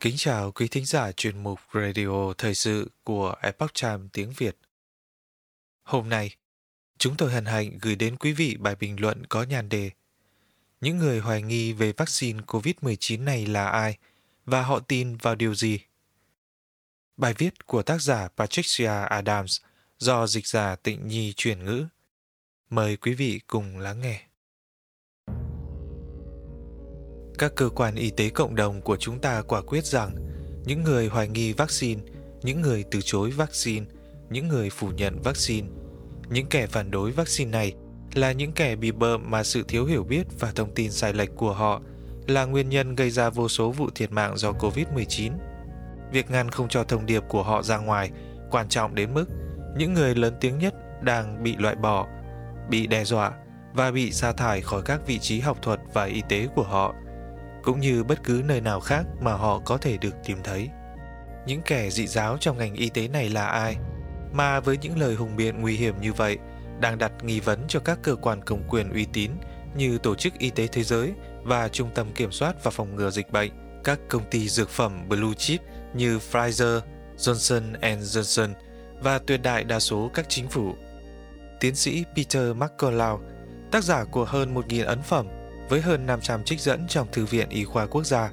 Kính chào quý thính giả chuyên mục Radio Thời sự của Epoch Time tiếng Việt. Hôm nay, chúng tôi hân hạnh gửi đến quý vị bài bình luận có nhan đề Những người hoài nghi về vaccine COVID-19 này là ai và họ tin vào điều gì? Bài viết của tác giả Patricia Adams do dịch giả Tịnh Nhi chuyển ngữ. Mời quý vị cùng lắng nghe. Các cơ quan y tế cộng đồng của chúng ta quả quyết rằng những người hoài nghi vaccine, những người từ chối vaccine, những người phủ nhận vaccine, những kẻ phản đối vaccine này là những kẻ bị bợm mà sự thiếu hiểu biết và thông tin sai lệch của họ là nguyên nhân gây ra vô số vụ thiệt mạng do COVID-19. Việc ngăn không cho thông điệp của họ ra ngoài quan trọng đến mức những người lớn tiếng nhất đang bị loại bỏ, bị đe dọa và bị sa thải khỏi các vị trí học thuật và y tế của họ – cũng như bất cứ nơi nào khác mà họ có thể được tìm thấy. Những kẻ dị giáo trong ngành y tế này là ai? Mà với những lời hùng biện nguy hiểm như vậy, đang đặt nghi vấn cho các cơ quan công quyền uy tín như Tổ chức Y tế Thế giới và Trung tâm Kiểm soát và Phòng ngừa Dịch bệnh, các công ty dược phẩm Blue Chip như Pfizer, Johnson Johnson và tuyệt đại đa số các chính phủ. Tiến sĩ Peter McCullough, tác giả của hơn 1.000 ấn phẩm với hơn 500 trích dẫn trong Thư viện Y khoa Quốc gia,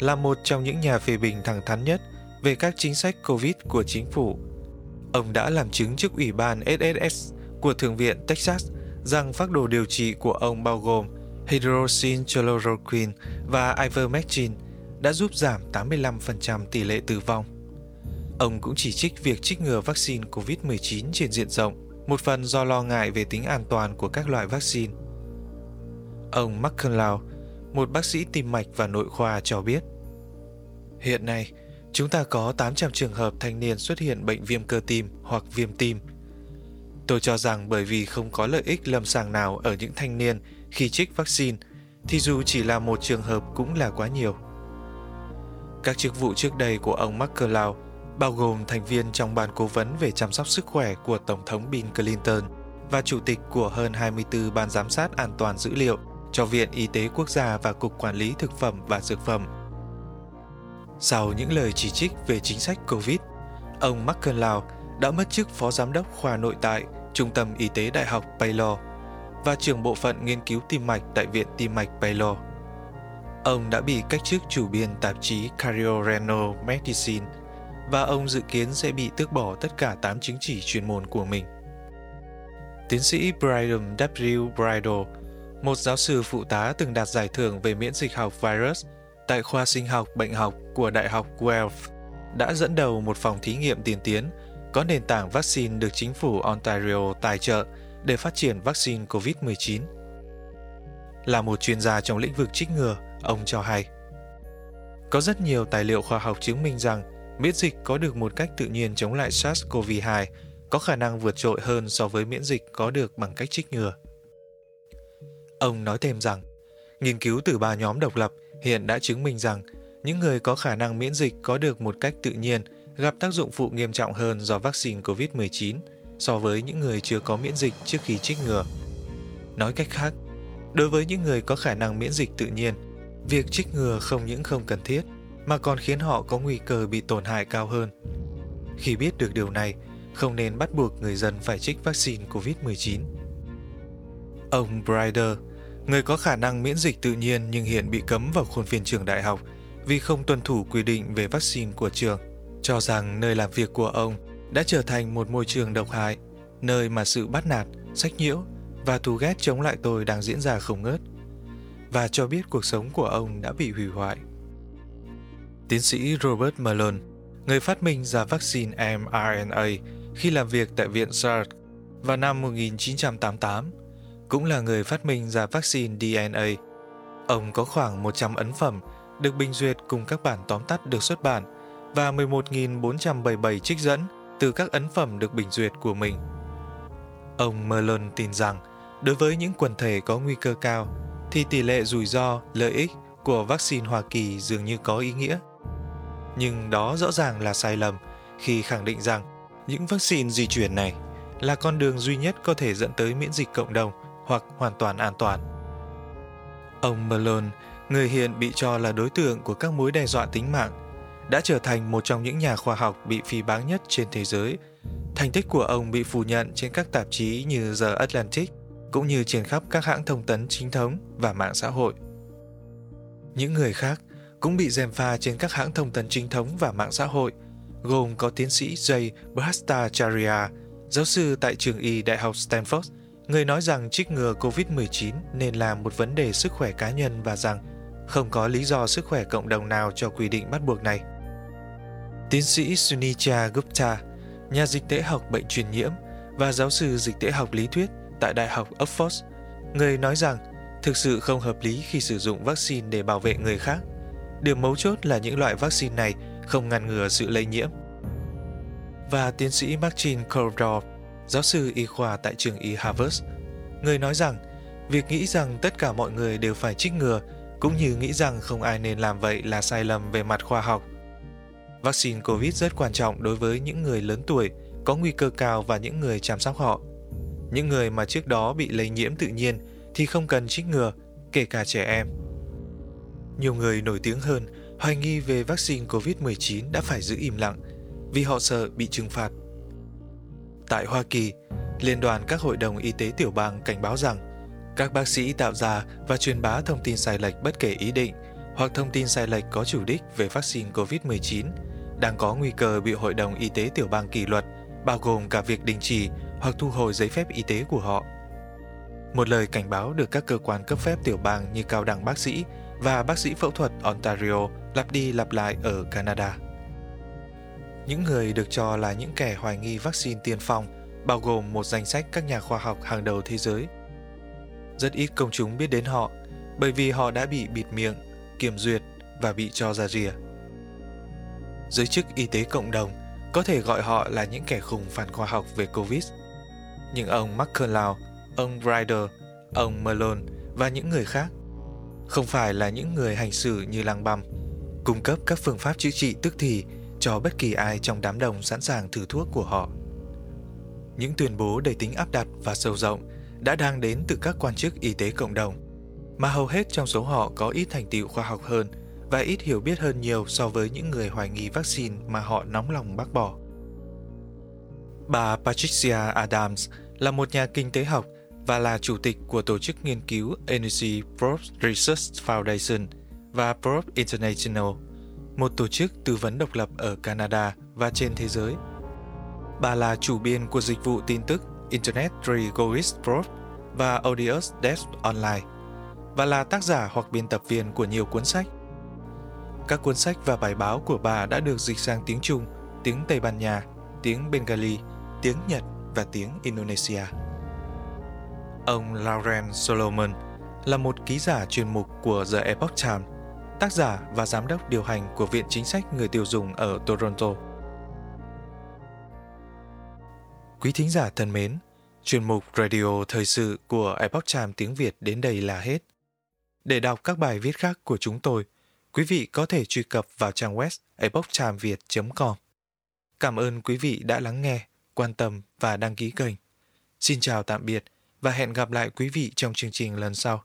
là một trong những nhà phê bình thẳng thắn nhất về các chính sách COVID của chính phủ. Ông đã làm chứng trước Ủy ban SSS của Thượng viện Texas rằng phác đồ điều trị của ông bao gồm hydroxychloroquine chloroquine và ivermectin đã giúp giảm 85% tỷ lệ tử vong. Ông cũng chỉ trích việc trích ngừa vaccine COVID-19 trên diện rộng, một phần do lo ngại về tính an toàn của các loại vaccine – Ông McCullough, một bác sĩ tim mạch và nội khoa cho biết. Hiện nay, chúng ta có 800 trường hợp thanh niên xuất hiện bệnh viêm cơ tim hoặc viêm tim. Tôi cho rằng bởi vì không có lợi ích lâm sàng nào ở những thanh niên khi trích vaccine, thì dù chỉ là một trường hợp cũng là quá nhiều. Các chức vụ trước đây của ông McCullough bao gồm thành viên trong ban cố vấn về chăm sóc sức khỏe của Tổng thống Bill Clinton và chủ tịch của hơn 24 ban giám sát an toàn dữ liệu cho Viện Y tế Quốc gia và Cục Quản lý Thực phẩm và Dược phẩm. Sau những lời chỉ trích về chính sách COVID, ông McCullough đã mất chức Phó Giám đốc khoa nội tại Trung tâm Y tế Đại học Baylor và trưởng bộ phận nghiên cứu tim mạch tại Viện Tim mạch Baylor. Ông đã bị cách chức chủ biên tạp chí Cardiorenal Medicine và ông dự kiến sẽ bị tước bỏ tất cả 8 chứng chỉ chuyên môn của mình. Tiến sĩ Brian W. Bridle một giáo sư phụ tá từng đạt giải thưởng về miễn dịch học virus tại khoa sinh học bệnh học của Đại học Guelph, đã dẫn đầu một phòng thí nghiệm tiên tiến có nền tảng vaccine được chính phủ Ontario tài trợ để phát triển vaccine COVID-19. Là một chuyên gia trong lĩnh vực trích ngừa, ông cho hay. Có rất nhiều tài liệu khoa học chứng minh rằng miễn dịch có được một cách tự nhiên chống lại SARS-CoV-2 có khả năng vượt trội hơn so với miễn dịch có được bằng cách trích ngừa. Ông nói thêm rằng, nghiên cứu từ ba nhóm độc lập hiện đã chứng minh rằng những người có khả năng miễn dịch có được một cách tự nhiên gặp tác dụng phụ nghiêm trọng hơn do vaccine COVID-19 so với những người chưa có miễn dịch trước khi trích ngừa. Nói cách khác, đối với những người có khả năng miễn dịch tự nhiên, việc trích ngừa không những không cần thiết mà còn khiến họ có nguy cơ bị tổn hại cao hơn. Khi biết được điều này, không nên bắt buộc người dân phải trích vaccine COVID-19. Ông Brider, người có khả năng miễn dịch tự nhiên nhưng hiện bị cấm vào khuôn viên trường đại học vì không tuân thủ quy định về vaccine của trường, cho rằng nơi làm việc của ông đã trở thành một môi trường độc hại, nơi mà sự bắt nạt, sách nhiễu và thù ghét chống lại tôi đang diễn ra không ngớt, và cho biết cuộc sống của ông đã bị hủy hoại. Tiến sĩ Robert Malone, người phát minh ra vaccine mRNA khi làm việc tại Viện SARS vào năm 1988, cũng là người phát minh ra vaccine DNA. Ông có khoảng 100 ấn phẩm được bình duyệt cùng các bản tóm tắt được xuất bản và 11.477 trích dẫn từ các ấn phẩm được bình duyệt của mình. Ông Merlin tin rằng, đối với những quần thể có nguy cơ cao, thì tỷ lệ rủi ro, lợi ích của vaccine Hoa Kỳ dường như có ý nghĩa. Nhưng đó rõ ràng là sai lầm khi khẳng định rằng những vaccine di chuyển này là con đường duy nhất có thể dẫn tới miễn dịch cộng đồng hoặc hoàn toàn an toàn. Ông Malone, người hiện bị cho là đối tượng của các mối đe dọa tính mạng, đã trở thành một trong những nhà khoa học bị phỉ báng nhất trên thế giới. Thành tích của ông bị phủ nhận trên các tạp chí như The Atlantic, cũng như trên khắp các hãng thông tấn chính thống và mạng xã hội. Những người khác cũng bị dèm pha trên các hãng thông tấn chính thống và mạng xã hội, gồm có tiến sĩ Jay Bhattacharya, giáo sư tại trường y Đại học Stanford, người nói rằng trích ngừa COVID-19 nên là một vấn đề sức khỏe cá nhân và rằng không có lý do sức khỏe cộng đồng nào cho quy định bắt buộc này. Tiến sĩ Sunicha Gupta, nhà dịch tễ học bệnh truyền nhiễm và giáo sư dịch tễ học lý thuyết tại Đại học Oxford, người nói rằng thực sự không hợp lý khi sử dụng vaccine để bảo vệ người khác. Điểm mấu chốt là những loại vaccine này không ngăn ngừa sự lây nhiễm. Và tiến sĩ Martin Kordor, giáo sư y khoa tại trường y Harvard, người nói rằng việc nghĩ rằng tất cả mọi người đều phải trích ngừa cũng như nghĩ rằng không ai nên làm vậy là sai lầm về mặt khoa học. Vaccine COVID rất quan trọng đối với những người lớn tuổi, có nguy cơ cao và những người chăm sóc họ. Những người mà trước đó bị lây nhiễm tự nhiên thì không cần trích ngừa, kể cả trẻ em. Nhiều người nổi tiếng hơn hoài nghi về vaccine COVID-19 đã phải giữ im lặng vì họ sợ bị trừng phạt. Tại Hoa Kỳ, Liên đoàn các hội đồng y tế tiểu bang cảnh báo rằng các bác sĩ tạo ra và truyền bá thông tin sai lệch bất kể ý định hoặc thông tin sai lệch có chủ đích về vaccine COVID-19 đang có nguy cơ bị Hội đồng Y tế tiểu bang kỷ luật, bao gồm cả việc đình chỉ hoặc thu hồi giấy phép y tế của họ. Một lời cảnh báo được các cơ quan cấp phép tiểu bang như cao đẳng bác sĩ và bác sĩ phẫu thuật Ontario lặp đi lặp lại ở Canada. Những người được cho là những kẻ hoài nghi vaccine tiên phong bao gồm một danh sách các nhà khoa học hàng đầu thế giới. Rất ít công chúng biết đến họ bởi vì họ đã bị bịt miệng, kiểm duyệt và bị cho ra rìa. Giới chức y tế cộng đồng có thể gọi họ là những kẻ khùng phản khoa học về Covid. Nhưng ông McCullough, ông Ryder, ông Malone và những người khác không phải là những người hành xử như lang băm, cung cấp các phương pháp chữa trị tức thì cho bất kỳ ai trong đám đông sẵn sàng thử thuốc của họ. Những tuyên bố đầy tính áp đặt và sâu rộng đã đang đến từ các quan chức y tế cộng đồng, mà hầu hết trong số họ có ít thành tựu khoa học hơn và ít hiểu biết hơn nhiều so với những người hoài nghi vaccine mà họ nóng lòng bác bỏ. Bà Patricia Adams là một nhà kinh tế học và là chủ tịch của tổ chức nghiên cứu Energy Probes Research Foundation và Probe International, một tổ chức tư vấn độc lập ở Canada và trên thế giới. Bà là chủ biên của dịch vụ tin tức Internet Rigoris Probe và Odious Desk Online và là tác giả hoặc biên tập viên của nhiều cuốn sách. Các cuốn sách và bài báo của bà đã được dịch sang tiếng Trung, tiếng Tây Ban Nha, tiếng Bengali, tiếng Nhật và tiếng Indonesia. Ông Lauren Solomon là một ký giả chuyên mục của The Epoch Times, tác giả và giám đốc điều hành của Viện Chính sách Người tiêu dùng ở Toronto. Quý thính giả thân mến, chuyên mục Radio Thời sự của Epoch Times tiếng Việt đến đây là hết. Để đọc các bài viết khác của chúng tôi, quý vị có thể truy cập vào trang web epochtimeviet.com. Cảm ơn quý vị đã lắng nghe, quan tâm và đăng ký kênh. Xin chào tạm biệt và hẹn gặp lại quý vị trong chương trình lần sau.